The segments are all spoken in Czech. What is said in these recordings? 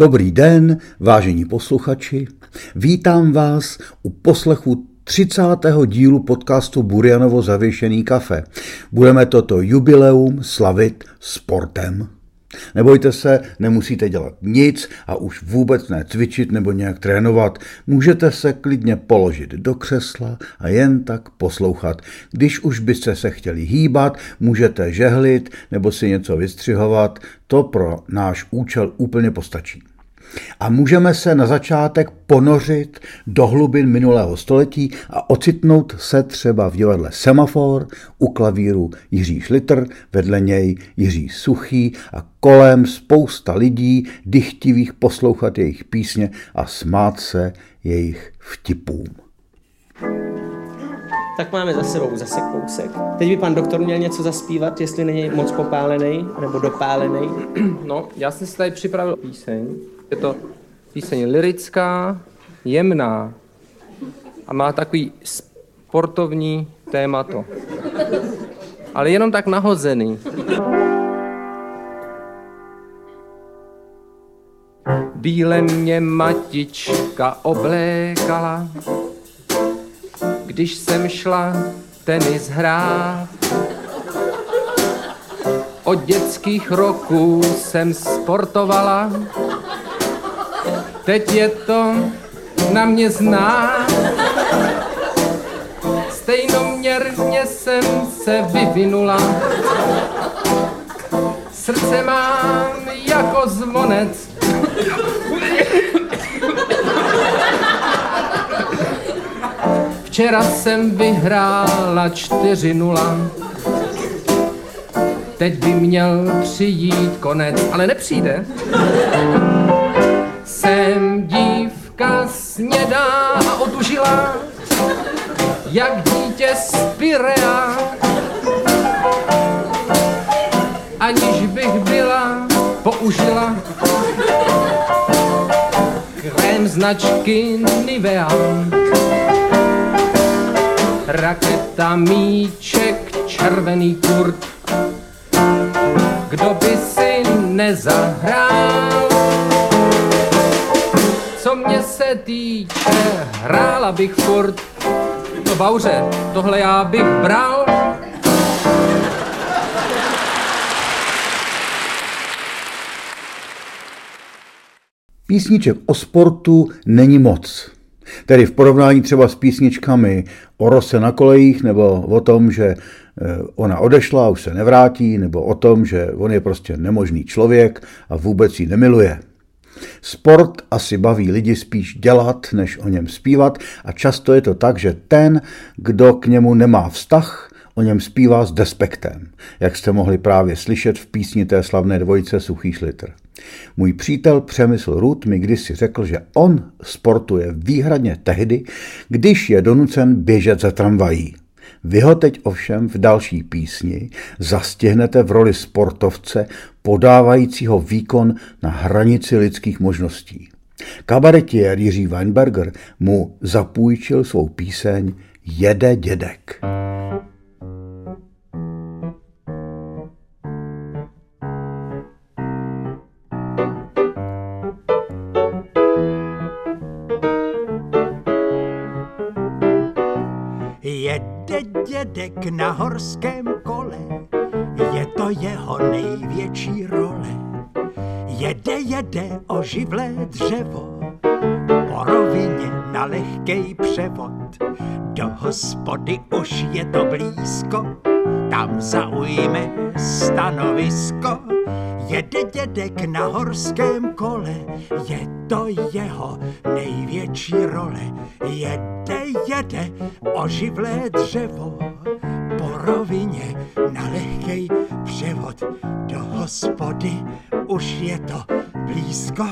Dobrý den, vážení posluchači. Vítám vás u poslechu 30. dílu podcastu Burjanovo zavěšený kafe. Budeme toto jubileum slavit sportem. Nebojte se, nemusíte dělat nic a už vůbec ne cvičit nebo nějak trénovat. Můžete se klidně položit do křesla a jen tak poslouchat. Když už byste se chtěli hýbat, můžete žehlit nebo si něco vystřihovat. To pro náš účel úplně postačí. A můžeme se na začátek ponořit do hlubin minulého století a ocitnout se třeba v divadle Semafor, u klavíru Jiří Šlitr, vedle něj Jiří Suchý a kolem spousta lidí dychtivých poslouchat jejich písně a smát se jejich vtipům. Tak máme za sebou zase kousek. Teď by pan doktor měl něco zaspívat, jestli není moc popálený nebo dopálený. No, já jsem si tady připravil píseň. Je to píseň lirická, jemná a má takový sportovní témato. Ale jenom tak nahozený. Bíle mě matička oblékala, když jsem šla tenis hrát. Od dětských roků jsem sportovala, Teď je to na mě zná. Stejnoměrně jsem se vyvinula. Srdce mám jako zvonec. Včera jsem vyhrála 4-0. Teď by měl přijít konec, ale nepřijde jsem dívka snědá a otužila, jak dítě z Pirea. Aniž bych byla použila krém značky Nivea. Raketa, míček, červený kurt, kdo by si nezahrál mě se týče, hrála bych furt. No bauře, tohle já bych bral. Písniček o sportu není moc. Tedy v porovnání třeba s písničkami o rose na kolejích, nebo o tom, že eh, ona odešla a už se nevrátí, nebo o tom, že on je prostě nemožný člověk a vůbec ji nemiluje. Sport asi baví lidi spíš dělat, než o něm zpívat a často je to tak, že ten, kdo k němu nemá vztah, o něm zpívá s despektem, jak jste mohli právě slyšet v písni té slavné dvojice Suchý šlitr. Můj přítel Přemysl Rud mi kdysi řekl, že on sportuje výhradně tehdy, když je donucen běžet za tramvají. Vy ho teď ovšem v další písni zastihnete v roli sportovce podávajícího výkon na hranici lidských možností. Kabaretier Jiří Weinberger mu zapůjčil svou píseň Jede dědek. dědek na horském kole, jeho největší role. Jede, jede oživlé dřevo, po rovině na lehkej převod. Do hospody už je to blízko, tam zaujme stanovisko. Jede dědek na horském kole, je to jeho největší role. Jede, jede oživlé dřevo po rovině na lehkej převod do hospody. Už je to blízko,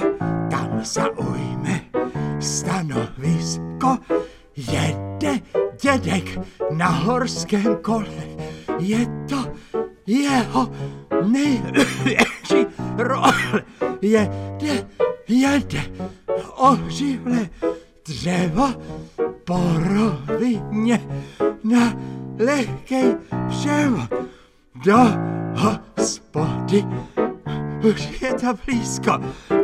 tam zaujme stanovisko. Jede dědek na horském kole. Je to jeho největší role. Jede, jede oživlé dřevo po rovině na lehkej převod do hospody. Už je to blízko,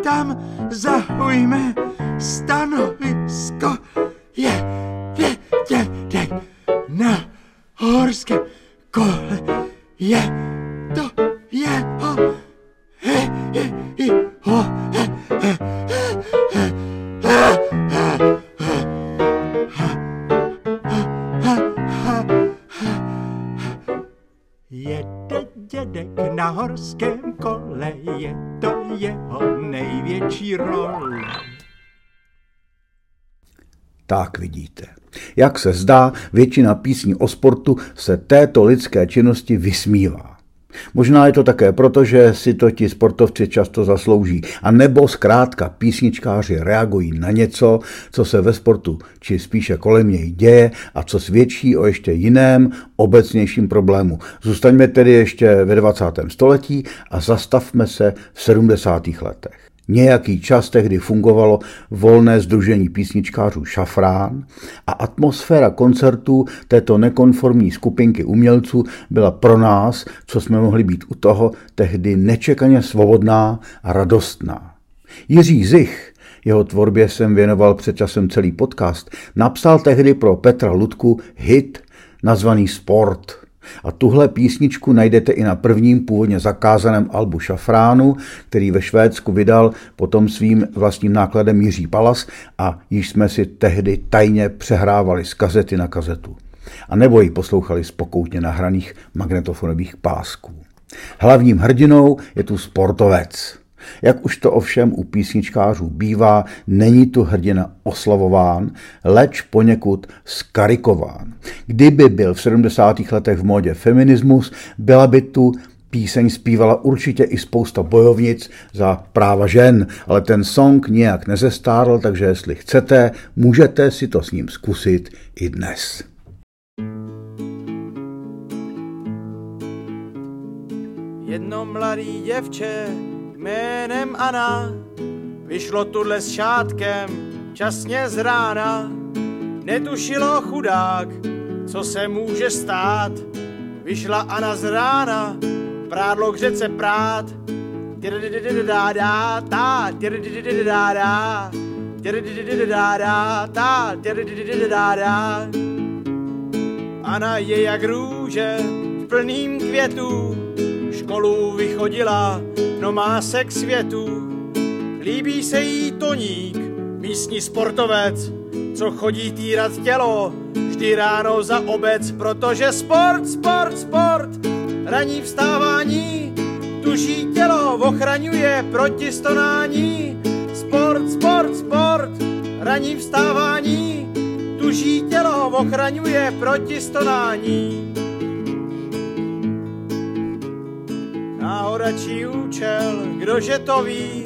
tam zaujme stanovisko. Je, je, je, je, na horském kole. Je to jeho, he, he, ho, he, he, Jede dědek na horském kole, je to jeho největší role. Tak vidíte. Jak se zdá, většina písní o sportu se této lidské činnosti vysmívá. Možná je to také proto, že si to ti sportovci často zaslouží. A nebo zkrátka písničkáři reagují na něco, co se ve sportu či spíše kolem něj děje a co svědčí o ještě jiném, obecnějším problému. Zůstaňme tedy ještě ve 20. století a zastavme se v 70. letech. Nějaký čas tehdy fungovalo volné združení písničkářů Šafrán a atmosféra koncertů této nekonformní skupinky umělců byla pro nás, co jsme mohli být u toho, tehdy nečekaně svobodná a radostná. Jiří Zich, jeho tvorbě jsem věnoval před časem celý podcast, napsal tehdy pro Petra Ludku hit nazvaný Sport – a tuhle písničku najdete i na prvním původně zakázaném albu Šafránu, který ve Švédsku vydal potom svým vlastním nákladem Jiří Palas a již jsme si tehdy tajně přehrávali z kazety na kazetu. A nebo ji poslouchali z pokoutně nahraných magnetofonových pásků. Hlavním hrdinou je tu sportovec. Jak už to ovšem u písničkářů bývá, není tu hrdina oslavován, leč poněkud skarikován. Kdyby byl v 70. letech v modě feminismus, byla by tu píseň zpívala určitě i spousta bojovnic za práva žen, ale ten song nijak nezestárl, takže jestli chcete, můžete si to s ním zkusit i dnes. Jedno mladý děvče jménem Ana vyšlo tudle s šátkem časně z rána. Netušilo chudák, co se může stát. Vyšla Ana z rána, prádlo k řece prát. Ana je jak růže v plným květu, školu vychodila, no má se k světu. Líbí se jí Toník, místní sportovec, co chodí týrat tělo, vždy ráno za obec, protože sport, sport, sport, raní vstávání, tuží tělo ochraňuje proti stonání. Sport, sport, sport, raní vstávání, tuží tělo ochraňuje proti stonání. Náhodačí účel, kdože to ví,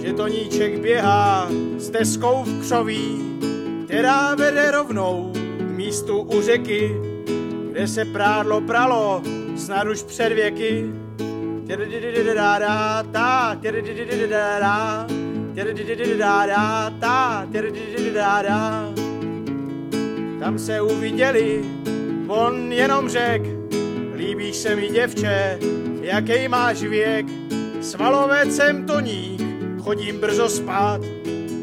že to níček běhá s teskou v křoví, která vede rovnou k místu u řeky, kde se prádlo pralo snad už před věky. Tam se uviděli, on jenom řek, líbíš se mi děvče, jaký máš věk, svalovec jsem toník, chodím brzo spát,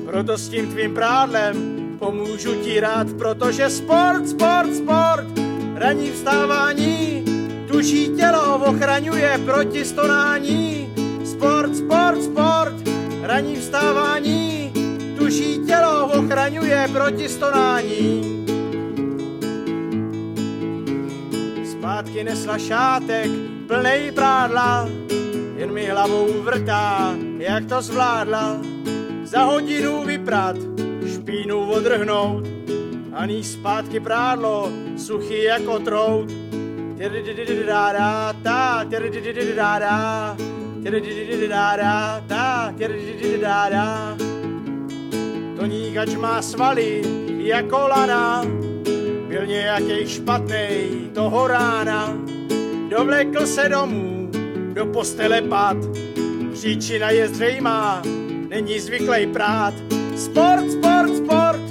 proto s tím tvým prádlem pomůžu ti rád, protože sport, sport, sport, ranní vstávání, tuší tělo ochraňuje proti stonání. Sport, sport, sport, ranní vstávání, tuší tělo ochraňuje proti stonání. Zpátky nesla šátek, plnej prádla, jen mi hlavou vrtá, jak to zvládla. za hodinu vyprat, špínu odrhnout, a ní zpátky prádlo, suchý jako trout. Toníkač má svaly jako lana, byl nějaký špatnej toho rána. Dovlekl se domů, do postele pad, příčina je zřejmá, není zvyklý prát. Sport, sport, sport,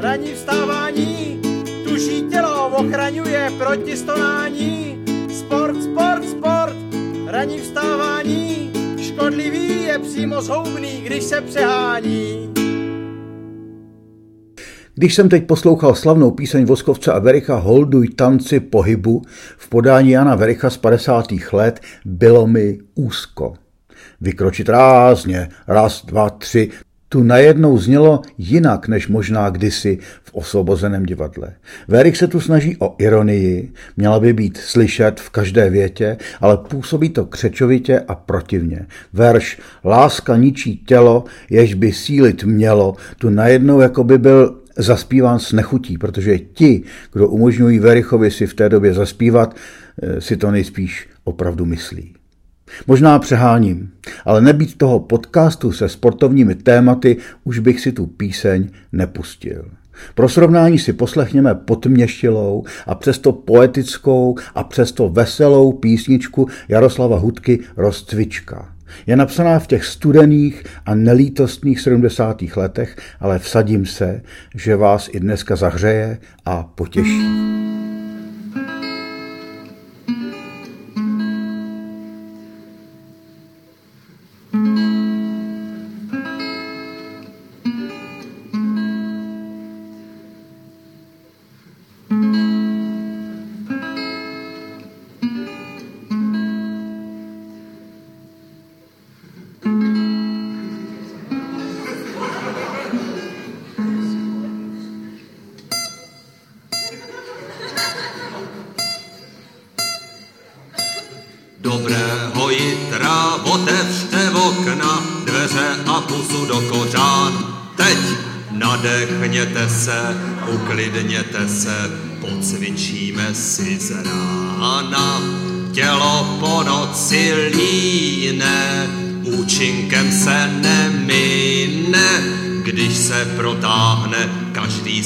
ranní vstávání, tuší tělo ochraňuje proti stonání. Sport, sport, sport, ranní vstávání, škodlivý je přímo zhoubný, když se přehání. Když jsem teď poslouchal slavnou píseň Voskovce a Vericha Holduj tanci pohybu v podání Jana Vericha z 50. let, bylo mi úzko. Vykročit rázně, raz, dva, tři, tu najednou znělo jinak, než možná kdysi v osvobozeném divadle. Verich se tu snaží o ironii, měla by být slyšet v každé větě, ale působí to křečovitě a protivně. Verš Láska ničí tělo, jež by sílit mělo, tu najednou jako by byl zaspíván s nechutí, protože ti, kdo umožňují Verichovi si v té době zaspívat, eh, si to nejspíš opravdu myslí. Možná přeháním, ale nebýt toho podcastu se sportovními tématy, už bych si tu píseň nepustil. Pro srovnání si poslechněme potměštilou a přesto poetickou a přesto veselou písničku Jaroslava Hudky Rozcvička. Je napsaná v těch studených a nelítostných 70. letech, ale vsadím se, že vás i dneska zahřeje a potěší.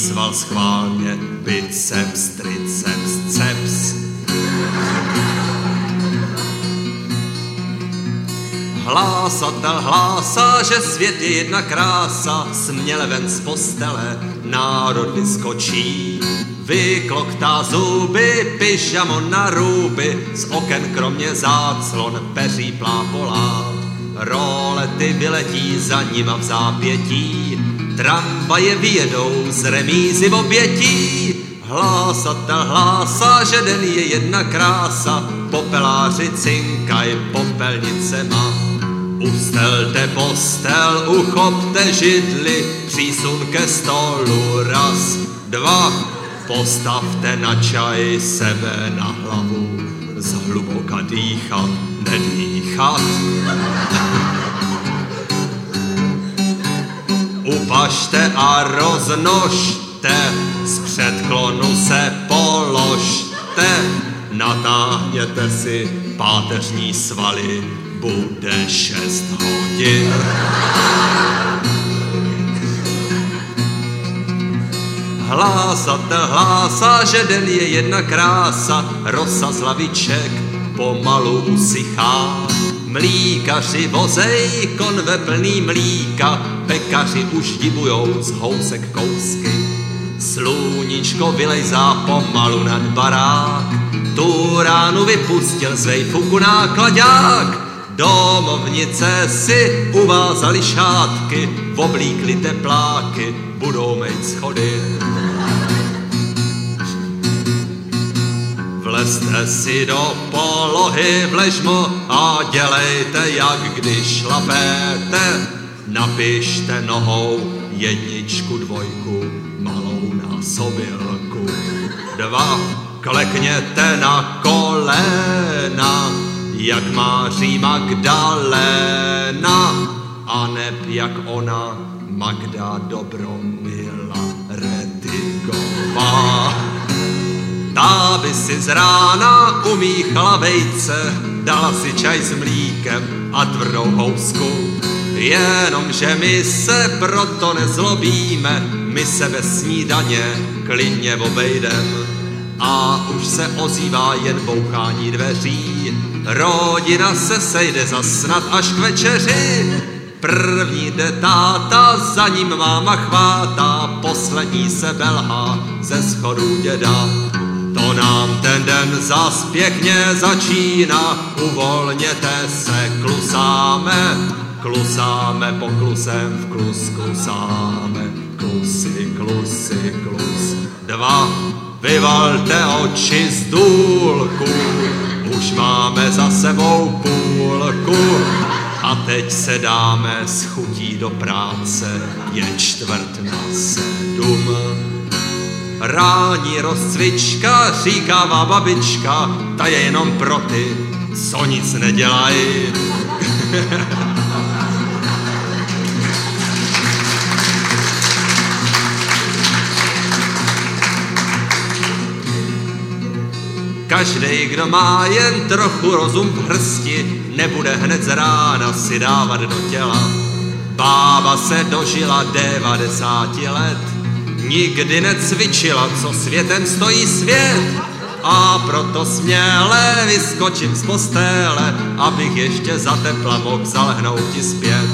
Sval schválně, biceps, triceps, ceps. Hlásatel hlásá, že svět je jedna krása, směle ven z postele, národ vyskočí. Vykloktá zuby, pyžamo na růby, z oken kromě záclon peří plápolá. Rolety vyletí za nima v zápětí, tramvaje vyjedou z remízy v obětí. Hlásatel hlásá, že den je jedna krása, popeláři cinkaj popelnicema. Ustelte postel, uchopte židli, přísun ke stolu, raz, dva, postavte na čaj sebe na hlavu, zhluboka dýchat, nedýchat. Upašte a roznožte, z předklonu se položte, natáhněte si páteřní svaly, bude šest hodin. Hlásatel hlásá, že den je jedna krása, rosa z laviček pomalu usychá. Mlíkaři vozej konve plný mlíka, pekaři už divujou z housek kousky. Sluníčko vylejzá pomalu nad barák, tu ránu vypustil z fuku nákladák. Domovnice si uvázali šátky, oblíkli tepláky, budou mít schody. Vlezte si do polohy vležmo a dělejte, jak když šlapete. Napište nohou jedničku, dvojku, malou násobilku. Dva, klekněte na kolena, jak má Magdalena a neb jak ona Magda Dobromila Retigová. Ta by si z rána umíchala vejce, dala si čaj s mlíkem a tvrdou housku. Jenomže my se proto nezlobíme, my se bez snídaně klidně obejdem. A už se ozývá jen bouchání dveří, rodina se sejde za snad až k večeři. První jde táta, za ním máma chvátá, poslední se belhá ze schodů děda. To nám ten den zas pěkně začíná, uvolněte se, klusáme, klusáme po klusem v klus, klusáme, klusy, klusy, klus. Dva, vyvalte oči z důlku, už máme za sebou půlku. A teď se dáme s chutí do práce, je čtvrt na sedm. Rání rozcvička, říkává babička, ta je jenom pro ty, co nic nedělají. Každý, kdo má jen trochu rozum v hrsti, nebude hned z rána si dávat do těla. Bába se dožila 90 let, nikdy necvičila, co světem stojí svět. A proto směle vyskočím z postéle, abych ještě za tepla mohl zalhnout ti zpět.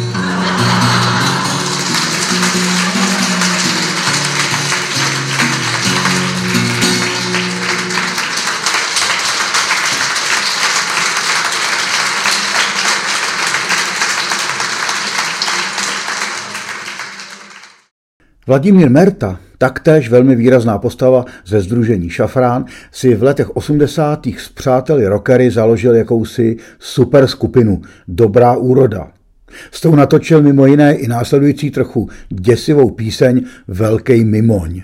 Vladimír Merta, taktéž velmi výrazná postava ze Združení Šafrán, si v letech 80. s přáteli rockery založil jakousi super skupinu Dobrá úroda. S tou natočil mimo jiné i následující trochu děsivou píseň Velký mimoň.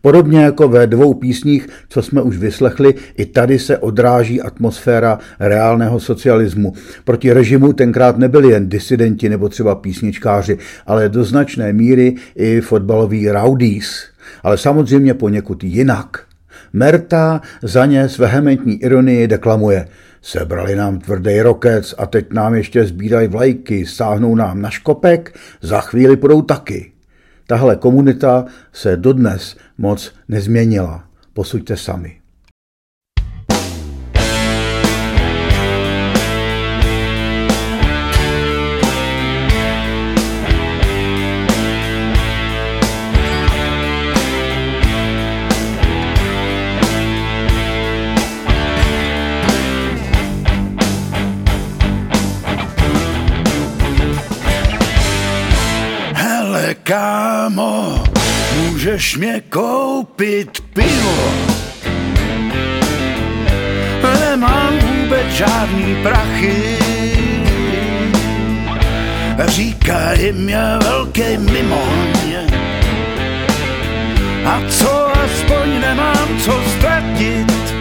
Podobně jako ve dvou písních, co jsme už vyslechli, i tady se odráží atmosféra reálného socialismu. Proti režimu tenkrát nebyli jen disidenti nebo třeba písničkáři, ale do značné míry i fotbaloví rowdies. Ale samozřejmě poněkud jinak. Merta za ně s vehementní ironii deklamuje Sebrali nám tvrdý rokec a teď nám ještě sbírají vlajky, sáhnou nám na škopek, za chvíli půjdou taky. Tahle komunita se dodnes moc nezměnila. Posuďte sami. Můžeš mě koupit pivo. Nemám vůbec žádný prachy. Říkají mě velký mimoň. A co aspoň nemám co ztratit.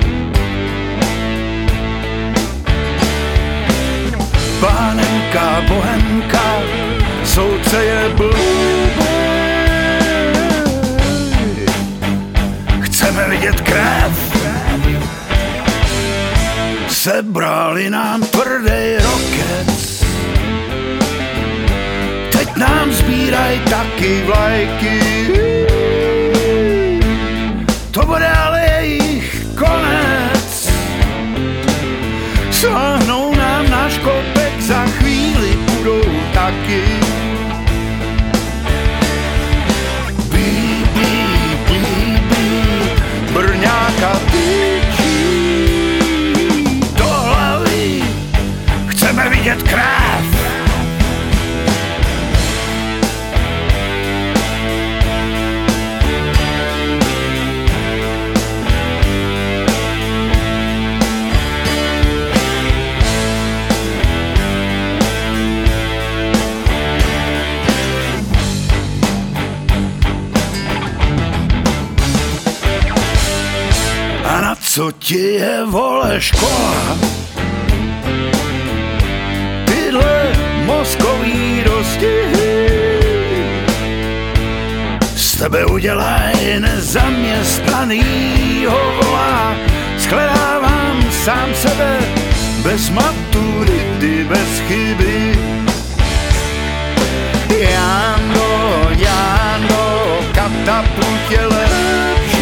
Pánenka, bohemka, soudce je blbý. Vidět krev. Sebrali nám tvrdý rokec. Teď nám sbíraj taky vlajky. To bude ale jejich konec. Sáhnou nám náš kopek, za chvíli budou taky. Co ti je vole škola? Tyhle mozkový dost Z tebe udělaj nezaměstnanýho volá, shledávám sám sebe bez maturity, bez chyby. Jáno, Jáno, katapult je lepší.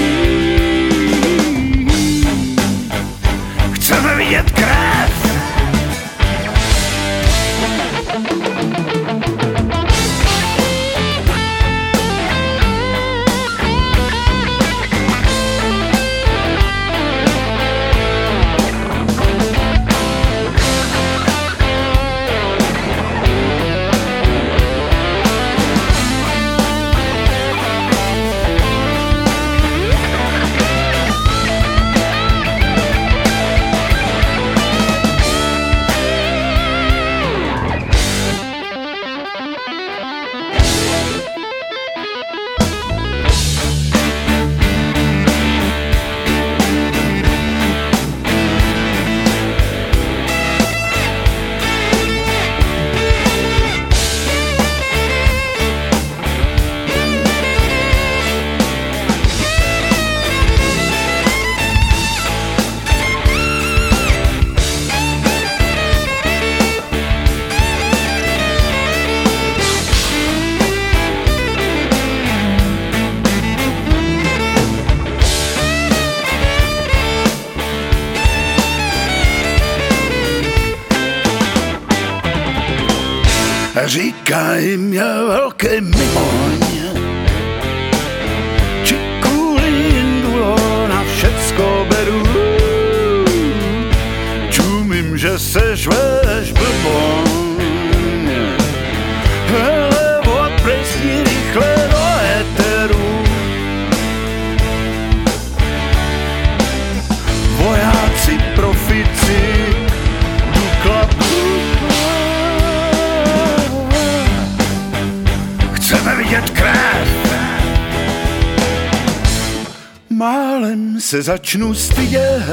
Se začnu stydět,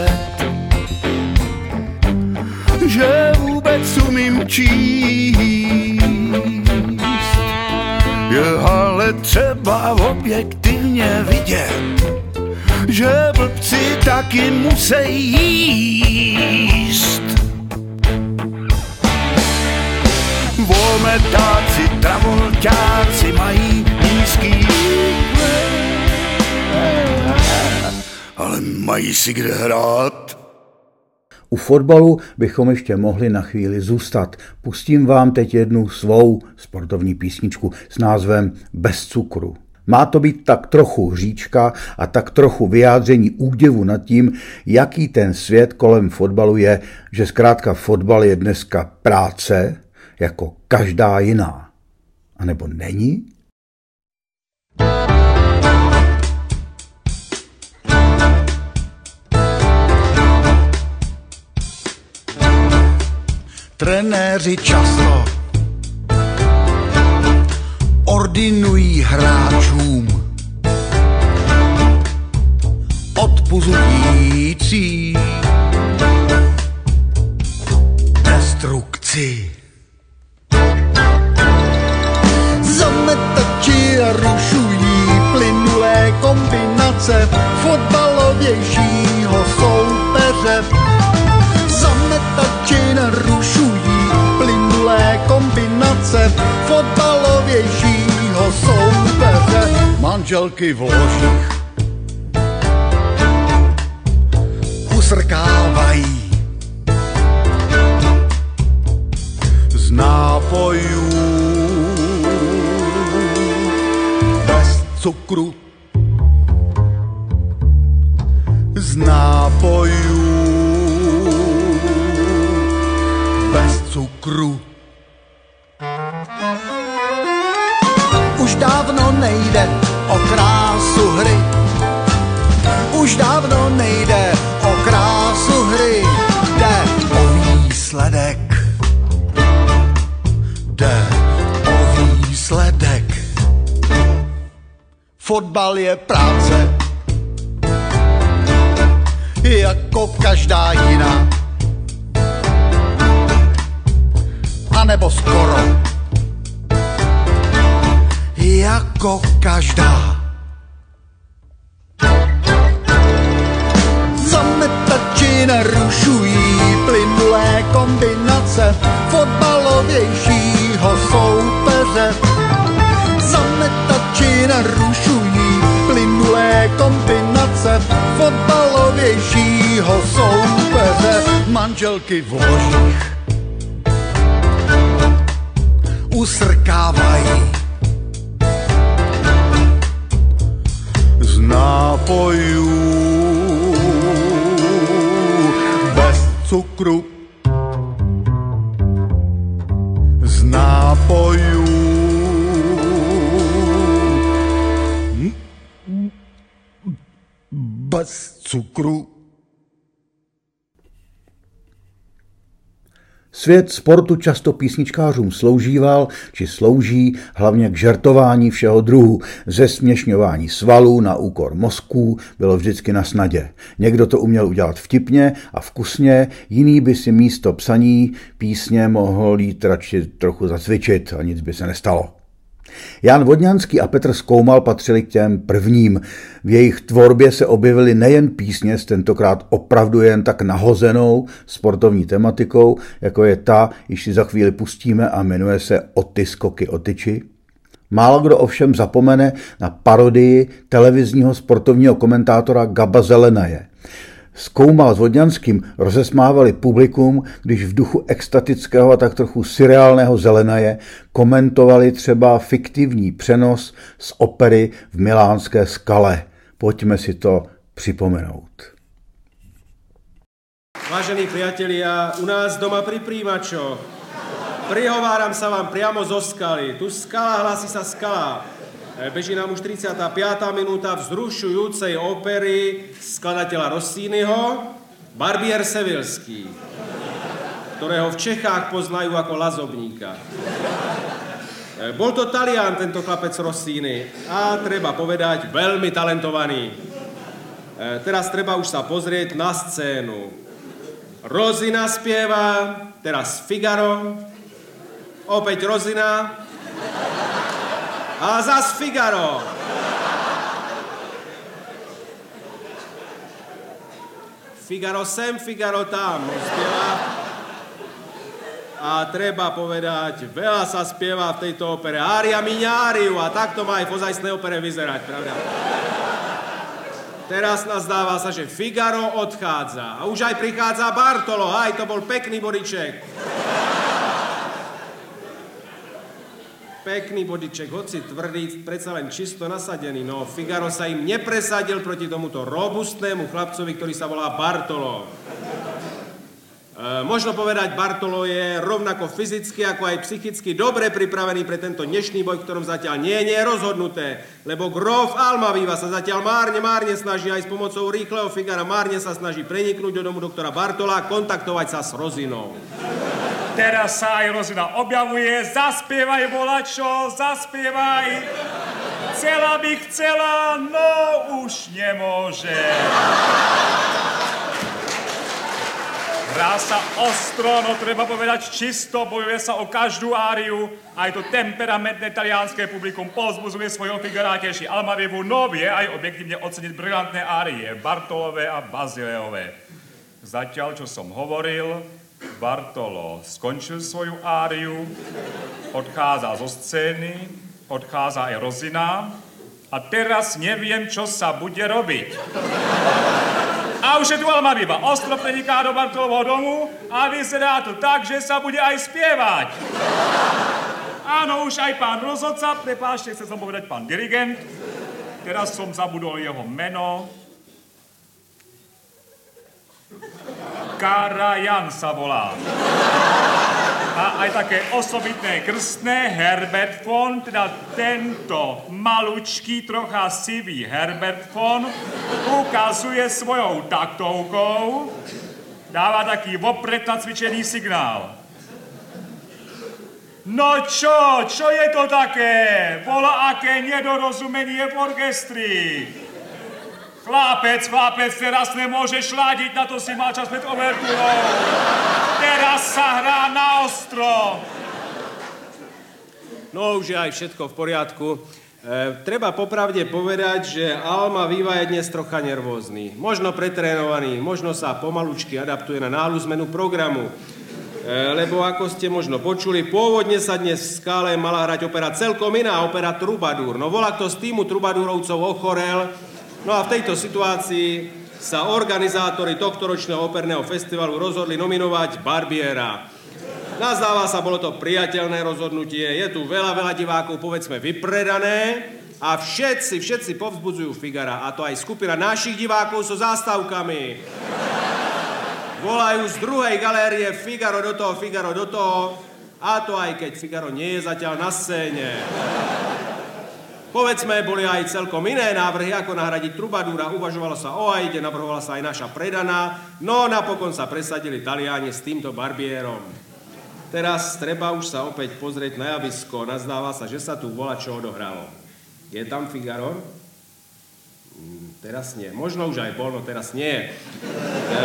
že vůbec umím číst. Je ale třeba objektivně vidět, že blbci taky musí jíst. Vometáci, travolťáci mají ale mají si kde hrát. U fotbalu bychom ještě mohli na chvíli zůstat. Pustím vám teď jednu svou sportovní písničku s názvem Bez cukru. Má to být tak trochu hříčka a tak trochu vyjádření údivu nad tím, jaký ten svět kolem fotbalu je, že zkrátka fotbal je dneska práce jako každá jiná. A nebo není? Trenéři často ordinují hráčům odpuzující destrukci. Zametači rušují plynulé kombinace fotbalovějšího soupeře. Zametači narušují kombinace fotbalovějšího soupeře. Manželky v ložích. Usrkávají. Z nápojů. Bez cukru. Z nápojů fotbal je práce, jako každá jiná. A nebo skoro, jako každá. Manželky v Svět sportu často písničkářům sloužíval, či slouží hlavně k žertování všeho druhu. Ze směšňování svalů na úkor mozků bylo vždycky na snadě. Někdo to uměl udělat vtipně a vkusně, jiný by si místo psaní písně mohl jít radši trochu zacvičit a nic by se nestalo. Jan Vodňanský a Petr Skoumal patřili k těm prvním. V jejich tvorbě se objevily nejen písně s tentokrát opravdu jen tak nahozenou sportovní tematikou, jako je ta, již si za chvíli pustíme a jmenuje se O ty skoky o tyči. Málo kdo ovšem zapomene na parodii televizního sportovního komentátora Gaba Zelenaje. Skoumal s Vodňanským rozesmávali publikum, když v duchu extatického a tak trochu surreálného zelenaje komentovali třeba fiktivní přenos z opery v milánské skale. Pojďme si to připomenout. Vážení priatelia, u nás doma pri príjimačo. Prihováram sa vám priamo zo skaly. Tu skala, hlási sa skala. E, beží nám už 35. minúta vzrušujúcej opery skladateľa Rossiniho, Barbier Sevilský, ktorého v Čechách poznajú ako lazobníka. E, bol to Talian, tento chlapec Rossini, a treba povedať, veľmi talentovaný. E, teraz treba už sa pozrieť na scénu. Rozina spieva, teraz Figaro, opäť Rozina, a zas Figaro. Figaro sem, Figaro tam. Spieva. A treba povedať, veľa sa spieva v tejto opere. Ária miňáriu a takto má aj v ozajstnej opere vyzerať, pravda? Teraz nás dáva sa, že Figaro odchádza. A už aj prichádza Bartolo, aj to bol pekný bodiček. Pekný bodiček, hoci tvrdý, predsa len čisto nasadený. No, Figaro sa im nepresadil proti tomuto robustnému chlapcovi, ktorý sa volá Bartolo. E, možno povedať, Bartolo je rovnako fyzicky, ako aj psychicky dobre pripravený pre tento dnešný boj, v ktorom zatiaľ nie, nie je rozhodnuté, lebo Grof Almaviva sa zatiaľ márne, márne snaží aj s pomocou rýchleho Figara, márne sa snaží preniknúť do domu doktora Bartola a kontaktovať sa s Rozinou. Teraz sa aj Rozina objavuje, zaspievaj volačo, zaspievaj. Chcela by chcela, no už nemôže. Hrá sa ostro, no treba povedať čisto, bojuje sa o každú áriu. Aj to temperamentné talianské publikum pozbuzuje svojho figuráteši Almavivu, no vie aj objektívne oceniť brilantné árie, Bartolové a Bazileové. Zatiaľ, čo som hovoril, Bartolo skončil svoju áriu, odchádza zo scény, odchádza aj Rozina a teraz neviem, čo sa bude robiť. A už je tu Almaviva, ostro preniká do Bartolovho domu a vyzerá to tak, že sa bude aj spievať. Áno, už aj pán rozhodca, prepášte, chcem som povedať pán dirigent, teraz som zabudol jeho meno, Karajan sa volá. A aj také osobitné krstné Herbert von, teda tento malučký, trocha sivý Herbert von ukazuje svojou taktovkou, dáva taký vopred nacvičený signál. No čo, čo je to také? Bola aké nedorozumenie v orchestri. Chlapec, chlapec, teraz nemôžeš šládiť, na to si mal čas pred overtúrou. Teraz sa hrá na ostro. No už je aj všetko v poriadku. E, treba popravde povedať, že Alma Viva je dnes trocha nervózny. Možno pretrénovaný, možno sa pomalučky adaptuje na nálu zmenu programu. E, lebo ako ste možno počuli, pôvodne sa dnes v skále mala hrať opera celkom iná, opera Trubadúr. No volá kto z týmu Trubadúrovcov ochorel, no a v tejto situácii sa organizátori tohto ročného operného festivalu rozhodli nominovať Barbiera. Nazdáva sa, bolo to priateľné rozhodnutie, je tu veľa, veľa divákov, povedzme, vypredané a všetci, všetci povzbudzujú Figara, a to aj skupina našich divákov so zástavkami. Volajú z druhej galérie Figaro do toho, Figaro do toho, a to aj keď Figaro nie je zatiaľ na scéne. Povedzme, boli aj celkom iné návrhy, ako nahradiť Trubadúra. Uvažovalo sa o Aide, navrhovala sa aj naša predaná, no napokon sa presadili Taliani s týmto Barbierom. Teraz treba už sa opäť pozrieť na javisko. Nazdáva sa, že sa tu volá, čo odohralo. Je tam Figaro? Mm, teraz nie. Možno už aj bol, no teraz nie. E,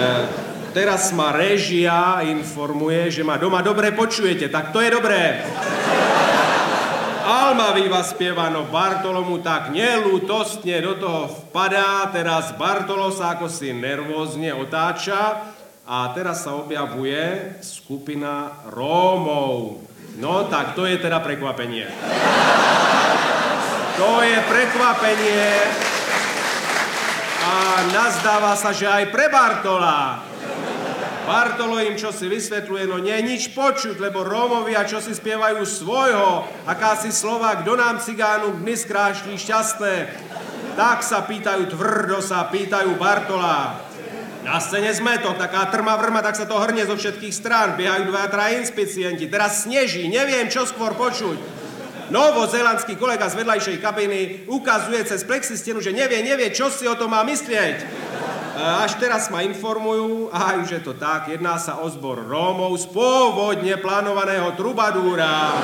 teraz ma režia informuje, že ma doma dobre počujete. Tak to je dobré. Alma Viva spievano Bartolomu tak nelútostne do toho vpadá, teraz Bartolo sa ako si nervózne otáča a teraz sa objavuje skupina Rómov. No tak to je teda prekvapenie. To je prekvapenie a nazdáva sa, že aj pre Bartola. Bartolo im čo si vysvetľuje, no nie nič počuť, lebo Rómovia čo si spievajú svojho, akási slova, kto nám cigánu dny skrášli šťastné. Tak sa pýtajú, tvrdo sa pýtajú Bartola. Na scéne zmetok, taká trma vrma, tak sa to hrne zo všetkých strán. Biehajú dva, traja inspicienti. Teraz sneží, neviem, čo skôr počuť. Novozelandský kolega z vedľajšej kabiny ukazuje cez plexistenu, že nevie, nevie, čo si o tom má myslieť. E, až teraz ma informujú, aj už je to tak, jedná sa o zbor Rómov z pôvodne plánovaného trubadúra.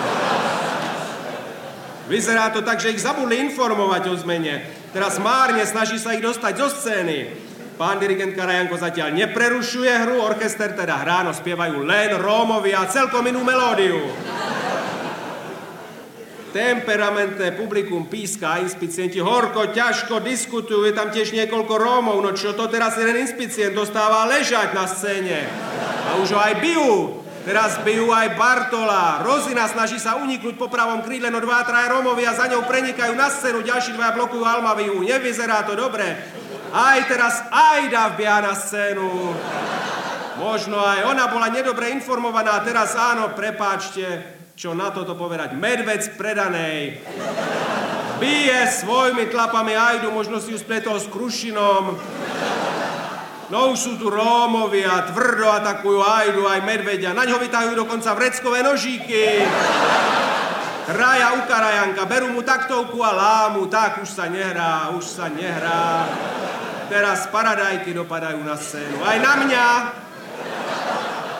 Vyzerá to tak, že ich zabudli informovať o zmene. Teraz márne snaží sa ich dostať zo scény. Pán dirigent Karajanko zatiaľ neprerušuje hru, orchester teda hrá, no spievajú len Rómovi a celkom inú melódiu. Temperamentné publikum píska a inspicienti horko, ťažko diskutujú, je tam tiež niekoľko Rómov, no čo to teraz jeden inspicient dostáva ležať na scéne. A už ho aj bijú. Teraz bijú aj Bartola. Rozina snaží sa uniknúť po pravom krídle, no dva, traja Rómovia za ňou prenikajú na scénu, ďalší dvaja blokujú Almaviu. Nevyzerá to dobre. Aj teraz Ajda vbieha na scénu. Možno aj ona bola nedobre informovaná, teraz áno, prepáčte, čo na toto povedať. Medvec predanej. Bije svojimi tlapami Ajdu, možno si ju spletol s Krušinom. No už sú tu Rómovia, tvrdo atakujú Ajdu aj medvedia. Na ňo vytahujú dokonca vreckové nožíky. Kraja u Karajanka, berú mu taktovku a lámu, tak už sa nehrá, už sa nehrá. Teraz paradajky dopadajú na scénu, aj na mňa.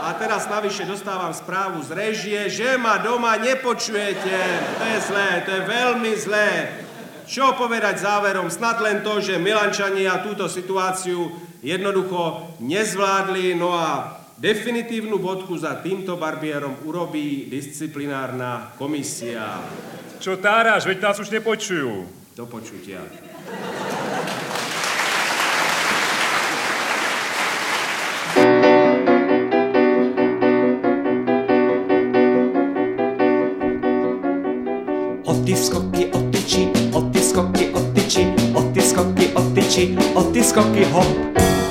A teraz navyše dostávam správu z režie, že ma doma nepočujete. To je zlé, to je veľmi zlé. Čo povedať záverom? Snad len to, že Milančania túto situáciu jednoducho nezvládli, no a Definitívnu bodku za týmto barbierom urobí disciplinárna komisia. Čo táraš, veď nás už nepočujú. Do počutia. Tyči, o ty skoky, hop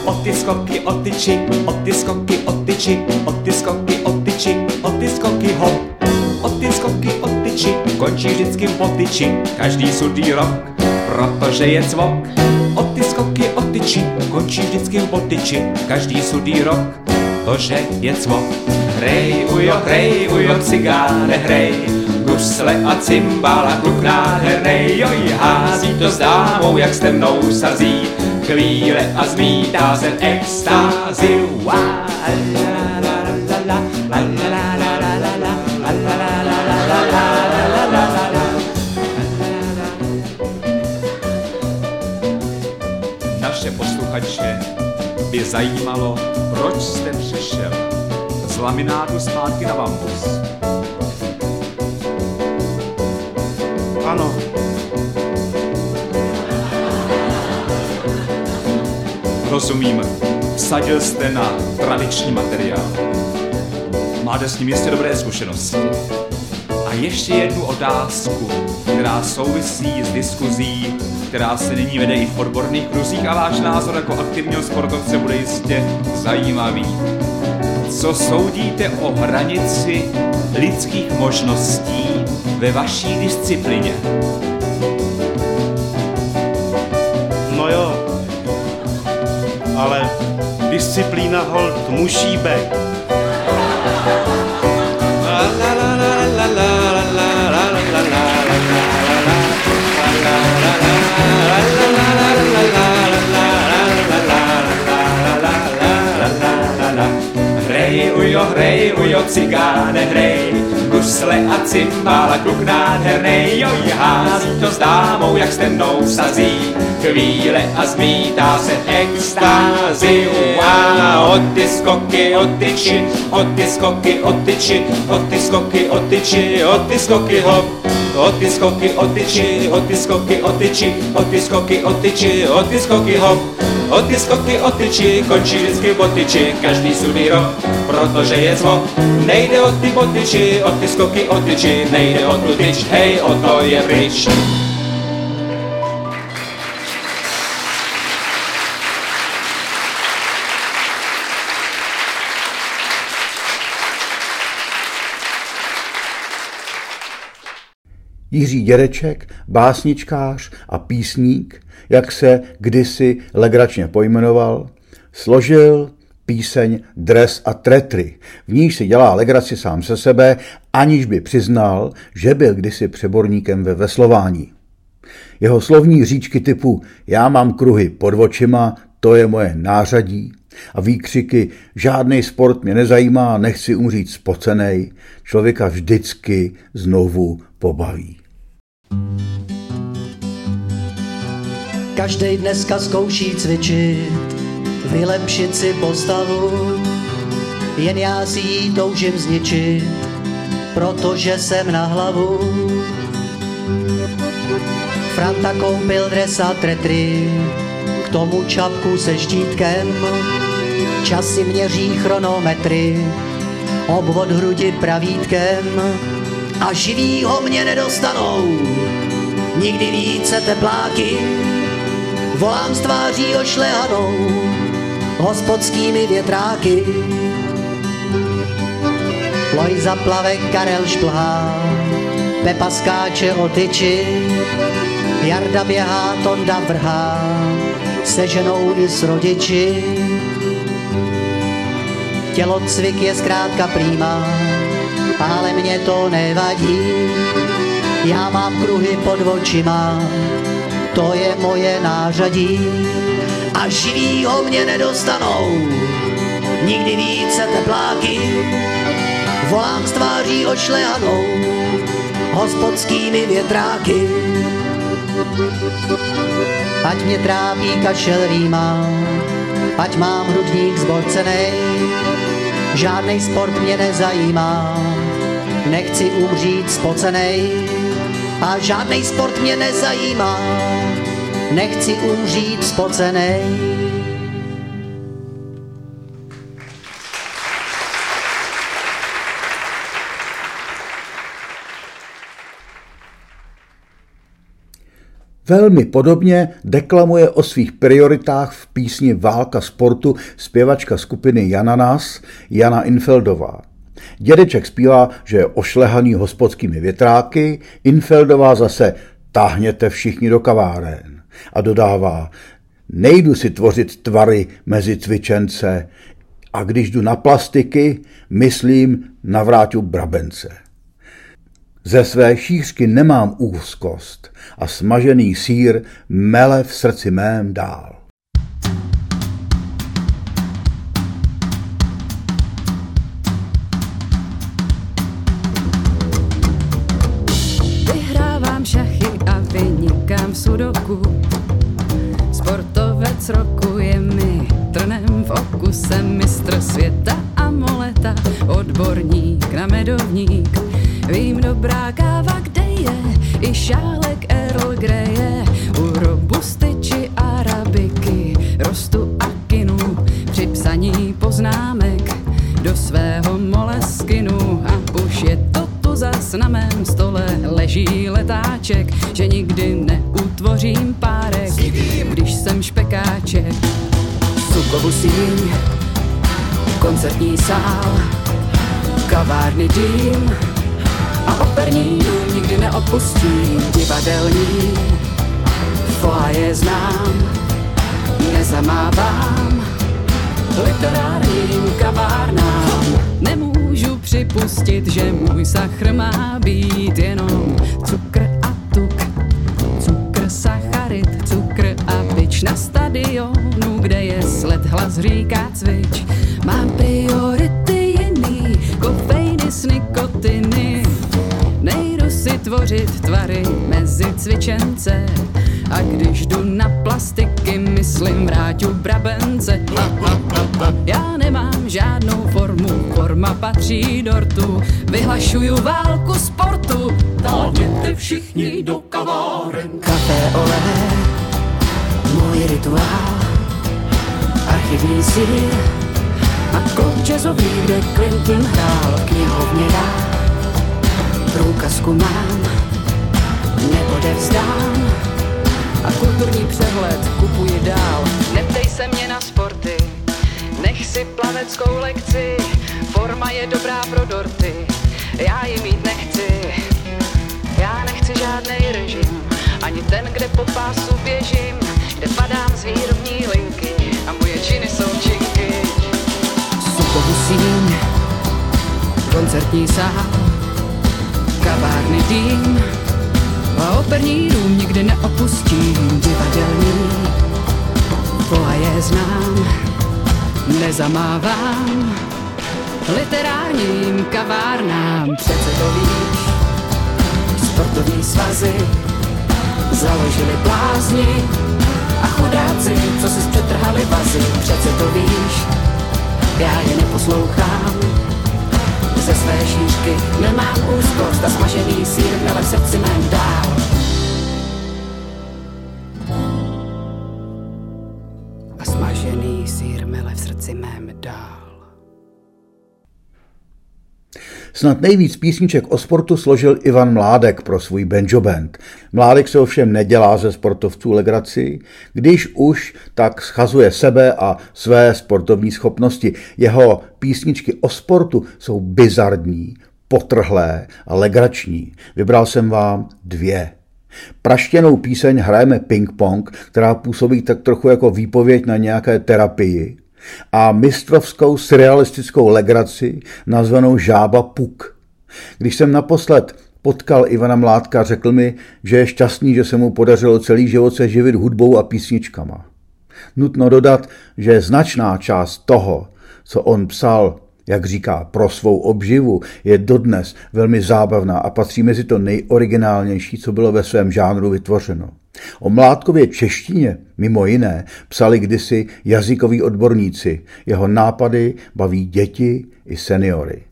o ty skoky, o tyči, o ty skoky, o tyči, o ty skoky, o tyči, o ty skoky, hop. O ty skoky, o tyči, končí vždycky po tyči, každý sudý rok, protože je cvok. O ty skoky, o tyči, končí vždycky po tyči, každý sudý rok, protože je cvok. Hrej, ujo, hrej, ujo, cigáne, hrej, gusle a cymbala, kluk nádhernej, joj, hází to s dámou, jak s temnou sazí, chvíle a zmítá se extázi. Naše posluchače by zajímalo, proč jste přišel z laminátu zpátky na bambus. Rozumím. Vsadil jste na tradiční materiál. Máte s ním jistě dobré zkušenosti. A ještě jednu otázku, která souvisí s diskuzí, která se nyní vede i v odborných kruzích a váš názor jako aktivního sportovce bude jistě zajímavý. Co soudíte o hranici lidských možností ve vaší disciplině? Disciplína hold musí být. Hrej, ujo, hrej, ujo, cigáne, hrej, gusle a cymbála, kluk nádhernej, jo, hází to s dámou, jak s mnou sazí, chvíle a zmítá se extázi, a od ty skoky, od ty či, od ty skoky, od ty či, od ty skoky, od ty či, od ty skoky, hop, od ty skoky, od ty či, od ty skoky, od ty či, od ty skoky, od ty či, od ty skoky, hop, od ty skoky, od ty či, končí vždycky botyči, každý sudý rok, protože je zlo, nejde o ty botyči, od ty skoky, od ty či, nejde o tu tyč, hej, o to je pryč. Jiří Dědeček, básničkář a písník, jak se kdysi legračně pojmenoval, složil píseň Dres a tretry, v níž si dělá legraci sám se sebe, aniž by přiznal, že byl kdysi přeborníkem ve veslování. Jeho slovní říčky typu já mám kruhy pod očima, to je moje nářadí a výkřiky žádný sport mě nezajímá, nechci umřít spocenej, člověka vždycky znovu pobaví. Každej dneska zkouší cvičit, vylepšit si postavu, jen já si ji toužím zničit, protože jsem na hlavu. Franta koupil dres a tretry, k tomu čapku se štítkem, časy měří chronometry, obvod hrudi pravítkem a živýho mě nedostanou. Nikdy více tepláky, volám s tváří ošlehanou, hospodskými větráky. Lojza plave Karel šplhá, Pepa skáče o tyči, Jarda běhá, Tonda vrhá, se ženou i s rodiči. Tělocvik je zkrátka prýma, ale mě to nevadí. Já mám kruhy pod očima, to je moje nářadí. A živýho mě nedostanou, nikdy více tepláky. Volám s tváří ošlehanou, hospodskými větráky. Ať mě trápí kašel rýma, ať mám hrudník zborcenej, žádnej sport mě nezajímá, nechci umřít spocenej a žádnej sport mě nezajímá, nechci umřít spocenej. Velmi podobně deklamuje o svých prioritách v písni Válka sportu zpěvačka skupiny Jananas Jana Infeldová. Dědeček zpívá, že je ošlehaný hospodskými větráky, Infeldová zase táhněte všichni do kaváren. A dodává, nejdu si tvořit tvary mezi cvičence a když jdu na plastiky, myslím na vráťu Brabence. Ze své šířky nemám úzkost a smažený sír mele v srdci mém dál. Na medovník. Vím dobrá káva, kde je, i šálek Earl Greje, u robusty či arabiky, rostu a poznámek do svého moleskinu. A už je to tu zas na mém stole. Leží letáček, že nikdy neutvořím párek, když jsem špekáček. Sukovu síň, koncertní sál, kavárny dým a operní dům nikdy neopustím, divadelní foaje znám, nezamávám, literárním kavárnám. Nemůžu připustit, že můj sachr má být jenom cukr a tuk, cukr, sacharit, cukr a bič na stadionu, kde je sled hlas říká cvič. Mám priority nikotiny, nejdu si tvořit tvary mezi cvičence, a když jdu na plastiky, myslím vráťu brabence. Já nemám žádnou formu, forma patří dortu. Vyhlašuju válku sportu, táhněte všichni do kaváren. Café olé, můj rituál, archivní sír a klub jazzový, kde Clinton hrál knihovně já. Průkazku mám, neodevzdám, a kulturní přehled kupuji dál. Neptej se mě na sporty, nech si plaveckou lekci, forma je dobrá pro dorty, já ji mít nechci. Já nechci žádnej režim, ani ten, kde po pásu běžím, kde padám z výrobní linky a moje činy jsou činky. Síň, koncertní sál, kavárny dým, a operní dům nikdy neopustím, divadelní je znám, nezamávám, literárním kavárnám, přece to víš, sportovní svazy založili blázni. A chudáci, co si přetrhali vazy, přece to víš, já je neposlouchám, ze své šířky nemám úzkost a smažený sír v srdci mém dál. Snad nejvíc písniček o sportu složil Ivan Mládek pro svůj banjo band. Mládek se ovšem nedělá ze sportovců legraci, když už tak schazuje sebe a své sportovní schopnosti. Jeho písničky o sportu jsou bizardní, potrhlé a legrační. Vybral jsem vám dvě. Praštěnou píseň hrajeme ping-pong, která působí tak trochu jako výpověď na nějaké terapii a mistrovskou surrealistickou legraci nazvanou Žába Puk. Když jsem naposled potkal Ivana Mládka, řekl mi, že je šťastný, že se mu podařilo celý život se živit hudbou a písničkama. Nutno dodat, že značná část toho, co on psal, jak říká, pro svou obživu, je dodnes velmi zábavná a patří mezi to nejoriginálnější, co bylo ve svém žánru vytvořeno. O Mládkově češtině, mimo jiné, psali kdysi jazykoví odborníci. Jeho nápady baví děti i seniory.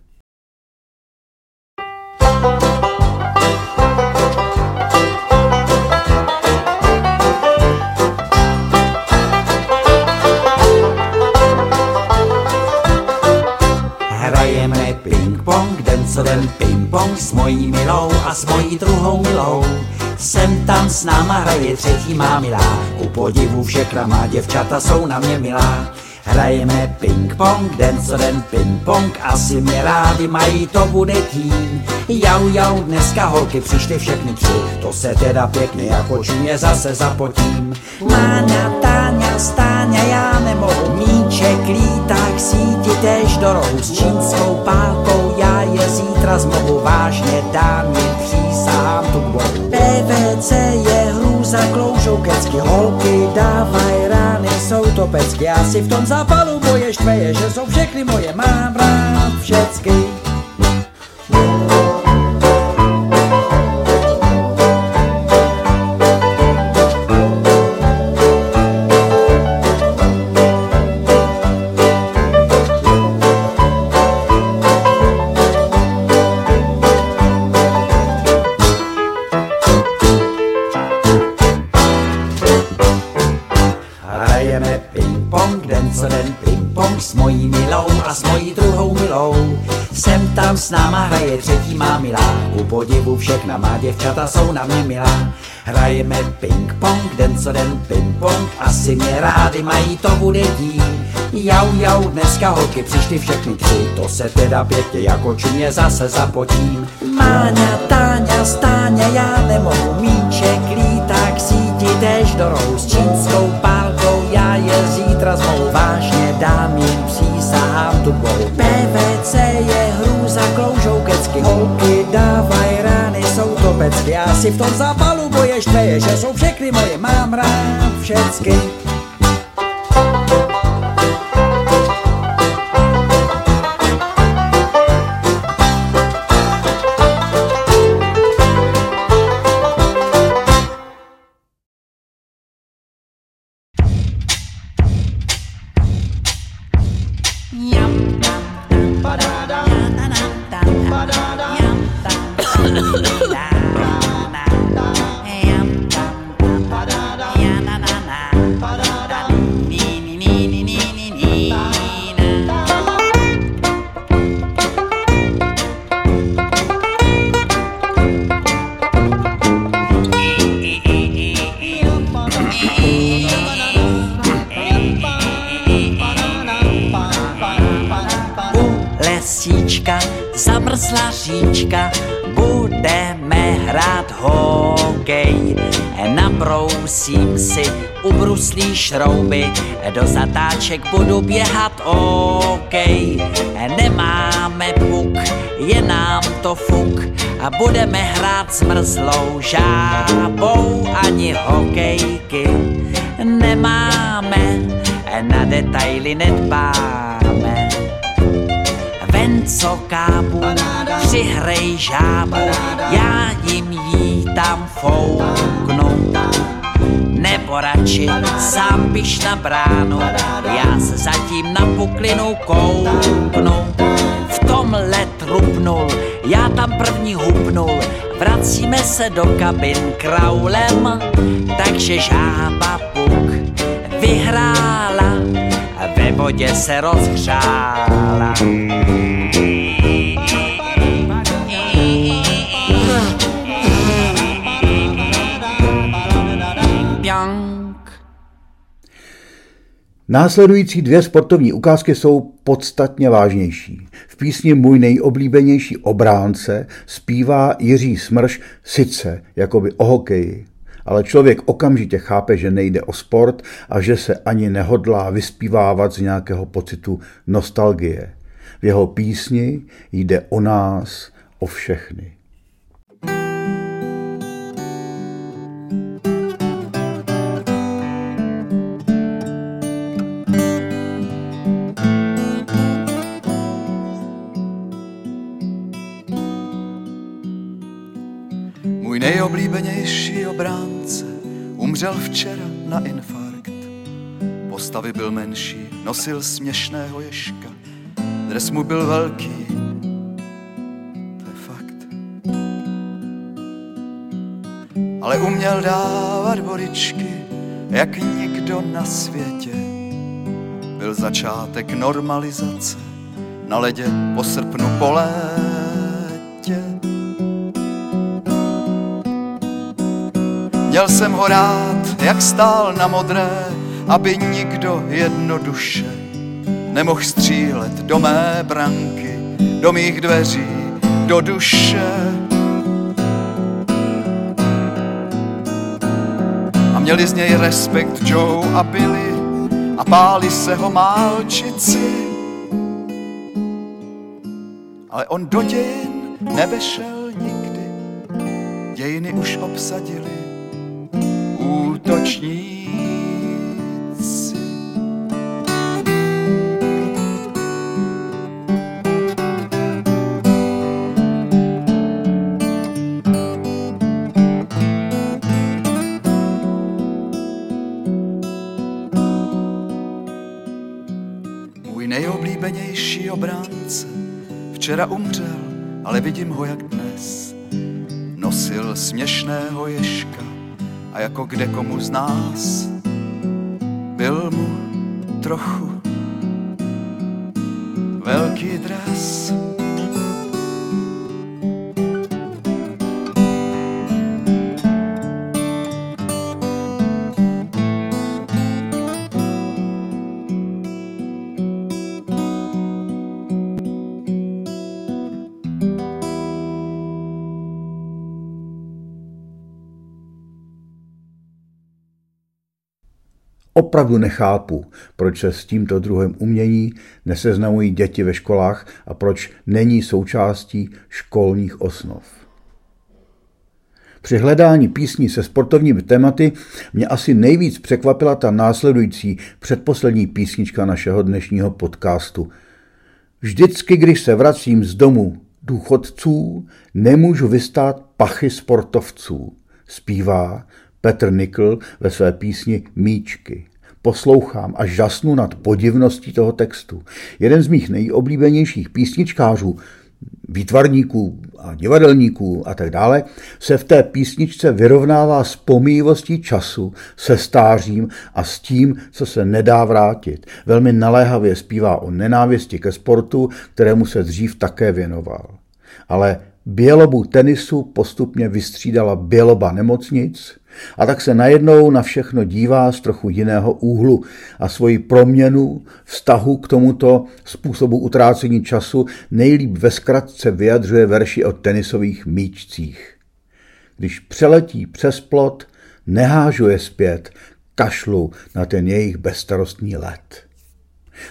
Den ping-pong s mojí milou a s mojí druhou milou. Sem tam s náma hraje třetí má milá, u podivu všechna má děvčata jsou na mě milá. Hrajeme ping-pong, den co den ping-pong, asi mě rádi mají, to bude tým. Jau, jau, dneska holky přišly všechny tři, to se teda pěkně jako čumě zase zapotím. Máňa, Táňa, Stáňa, já nemohu míček, líták, síti tež do rohu s čínskou pálkou, je zítra zmohu vážně dám jim přísahám tu. PVC je hrůza, kloužou kecky, holky dávaj rány, jsou to pecky, já si v tom zápalu moje štveje, že jsou všechny moje, mám rád všecky. S náma hraje třetí má milá, ku podivu všechna má děvčata jsou na mě milá. Hrajeme ping-pong, den co den ping-pong, asi mě rády mají, to bude dít. Jau, jau, dneska holky přišly všechny tři, to se teda pěkně jako čumě zase zapotím. Máňa, Táňa, Stáňa, já nemohu míček, líták, síti, tež do rohu s čínskou pálkou, já je zítra zmou vážně dám jim přísahám tupou. PVC je holky dávaj rány, jsou to pecky, já si v tom zápalu boje štveje, že jsou všechny moje, mám rád všecky. Ubruslí šrouby, do zatáček budu běhat OK. Nemáme puk, je nám to fuk, a budeme hrát zmrzlou žábou ani hokejky. Nemáme, na detaily nedbáme ven co kápu, přihrej žábu, já jim jí tam fouknu. Nebo radši sám piš na bránu, já se zatím na puklinu kouknu. V tomhle trupnul, já tam první hubnul, vracíme se do kabin kraulem, takže žába puk vyhrála, ve vodě se rozhřála. Následující dvě sportovní ukázky jsou podstatně vážnější. V písni Můj nejoblíbenější obránce zpívá Jiří Smrš sice jakoby o hokeji, ale člověk okamžitě chápe, že nejde o sport a že se ani nehodlá vyspívávat z nějakého pocitu nostalgie. V jeho písni jde o nás, o všechny. Obránce umřel včera na infarkt. Postavy byl menší, nosil směšného ješka. Dres mu byl velký, to je fakt. Ale uměl dávat boričky, jak nikdo na světě. Byl začátek normalizace, na ledě po srpnu po Měl jsem ho rád, jak stál na modré, aby nikdo jednoduše nemohl střílet do mé branky, do mých dveří, do duše. A měli z něj respekt Joe a Billy a báli se ho málčici. Ale on do dějin nevešel nikdy, dějiny už obsadili útočníci. Můj nejoblíbenější obránce včera umřel, ale vidím ho jak dnes. Nosil směšného ješka a jako kde komu z nás byl mu trochu velký dres. Opravdu nechápu, proč se s tímto druhem umění neseznamují děti ve školách a proč není součástí školních osnov. Při hledání písní se sportovními tématy mě asi nejvíc překvapila ta následující předposlední písnička našeho dnešního podcastu. Vždycky, když se vracím z domu důchodců, nemůžu vystát pachy sportovců. Zpívá Petr Nikl ve své písni Míčky. Poslouchám a žasnu nad podivností toho textu. Jeden z mých nejoblíbenějších písničkářů, výtvarníků a divadelníků a tak dále, se v té písničce vyrovnává s pomývostí času, se stářím a s tím, co se nedá vrátit. Velmi naléhavě zpívá o nenávisti ke sportu, kterému se dřív také věnoval. Ale bělobu tenisu postupně vystřídala běloba nemocnic, a tak se najednou na všechno dívá z trochu jiného úhlu a svoji proměnu vztahu k tomuto způsobu utrácení času nejlíp ve zkratce vyjadřuje verši o tenisových míčcích. Když přeletí přes plot, nehážu je zpět, kašlu na ten jejich bezstarostní let.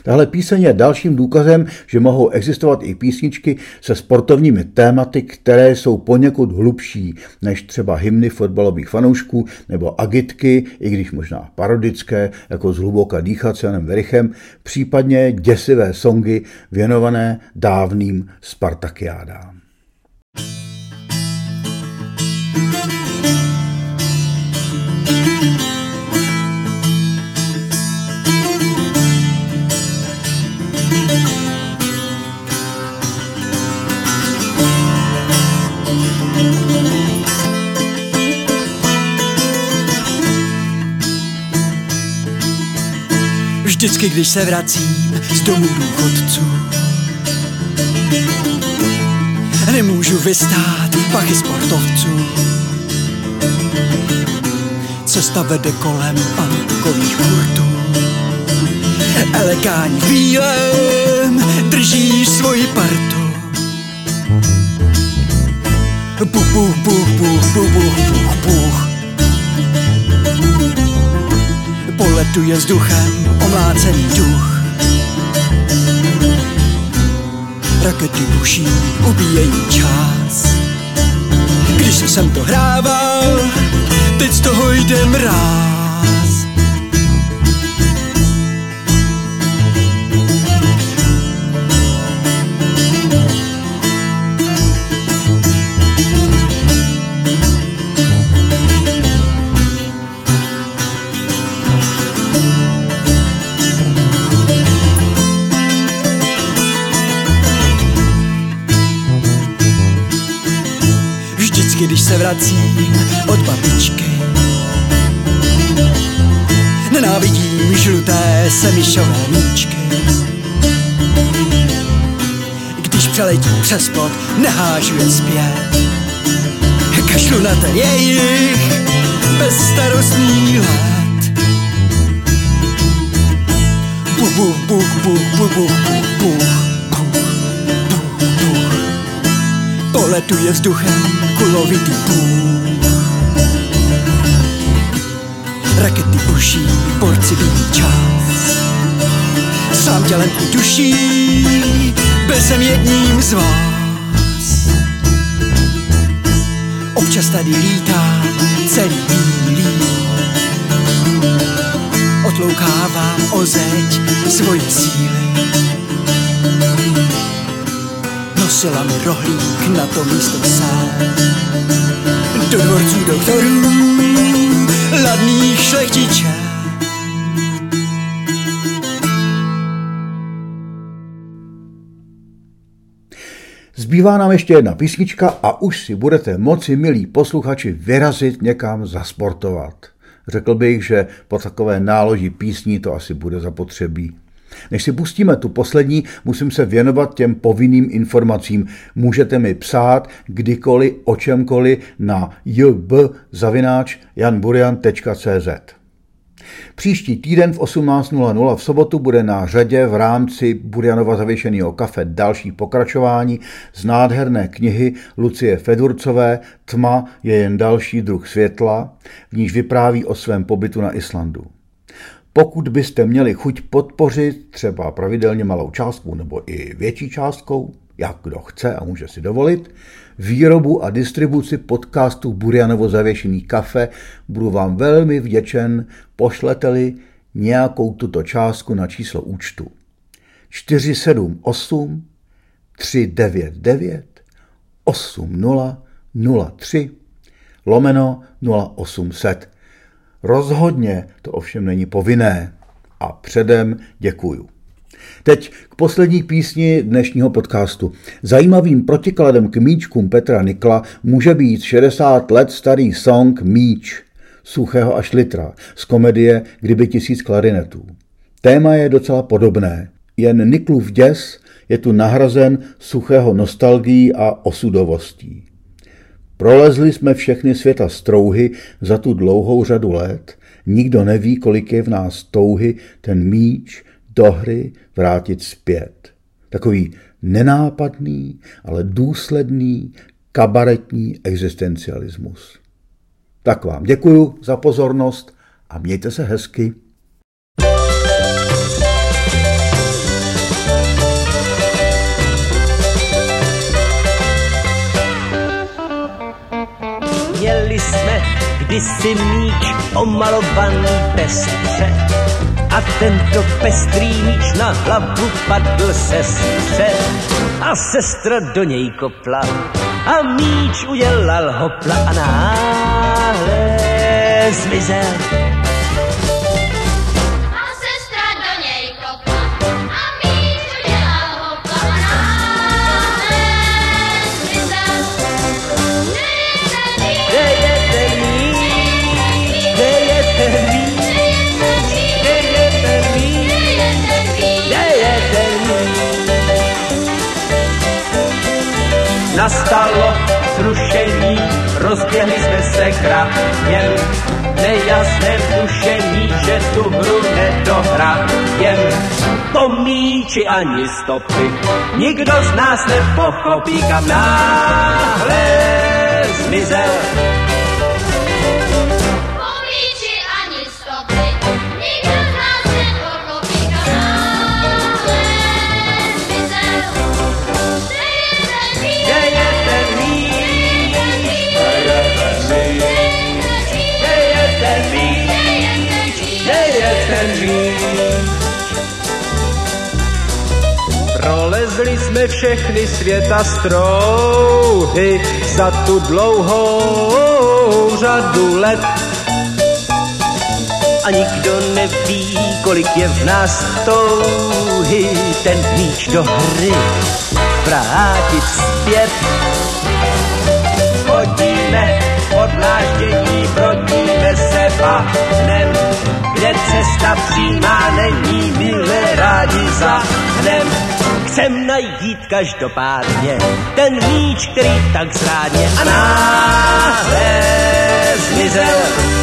Tahle píseň je dalším důkazem, že mohou existovat i písničky se sportovními tématy, které jsou poněkud hlubší než třeba hymny fotbalových fanoušků nebo agitky, i když možná parodické, jako zhluboka dýchat s Janem Verichem, případně děsivé songy věnované dávným Spartakiádám. Vždycky, když se vracím z domů důchodců Nemůžu vystát pachy sportovců. Cesta vede kolem pankových hurtů Elekání v bílém drží svoji partu. Puch, puch, puch, puch, puch, puch, puch Poletuje vzduchem omlácený duch. Rakety buší, ubíjejí čas. Když jsem to hrával, teď z toho jde mráz. Se vracím od babičky. Nenávidím žluté semišové míčky. Když přeletím přes plot, nehážu je zpět. Kašlu na ten jejich bezstarostný let. Buch, buch, buch, buch, buch, buch, buch. Poletuje vzduchem kulovitý půl. Rakety buší, porciví čas. Sám tělem i duší, byl jsem jedním z vás. Občas tady lítá celý bílý. Otloukávám o zeď svoje síly nosila mi rohlík na to místo sám. Do dvorců doktorů, ladných šlechtičů. Zbývá nám ještě jedna písnička a už si budete moci, milí posluchači, vyrazit někam zasportovat. Řekl bych, že po takové náloži písní to asi bude zapotřebí. Než si pustíme tu poslední, musím se věnovat těm povinným informacím. Můžete mi psát kdykoliv, o čemkoliv na jb.janburian.cz Příští týden v 18.00 v sobotu bude na řadě v rámci Burianova zavěšeného kafe další pokračování z nádherné knihy Lucie Fedurcové Tma je jen další druh světla, v níž vypráví o svém pobytu na Islandu. Pokud byste měli chuť podpořit třeba pravidelně malou částkou nebo i větší částkou, jak kdo chce a může si dovolit, výrobu a distribuci podcastu Burianovo zavěšený kafe, budu vám velmi vděčen, pošleteli nějakou tuto částku na číslo účtu 478 399 8003 lomeno 0800. Rozhodně to ovšem není povinné a předem děkuju. Teď k poslední písni dnešního podcastu. Zajímavým protikladem k míčkům Petra Nikla může být 60 let starý song Míč Suchého až litra z komedie Kdyby tisíc klarinetů. Téma je docela podobné. Jen Niklův děs je tu nahrazen suchého nostalgií a osudovostí. Prolezli jsme všechny světa strouhy za tu dlouhou řadu let. Nikdo neví, kolik je v nás touhy ten míč do hry vrátit zpět. Takový nenápadný, ale důsledný kabaretní existencialismus. Tak vám děkuju za pozornost a mějte se hezky. Jsme kdysi míč omalovaný pestře a tento pestrý míč na hlavu padl sestře a sestra do něj kopla a míč udělal hopla a náhle zmizel. Nastalo zrušení, rozběhli jsme se krajem, nejasné tušení, že tu hru nedohrajem. Po míči ani stopy, nikdo z nás nepochopí, kam náhle zmizel. Prolezli jsme všechny světa strouhy za tu dlouhou řadu let. A nikdo neví, kolik je v nás touhy ten míč do hry vrátit zpět. Chodíme podláždění, brodíme se bahnem, kde cesta přímá není, milé rádi zahnem. Chcem najít každopádně. Ten míč, který tak zrádně a náhle zmizel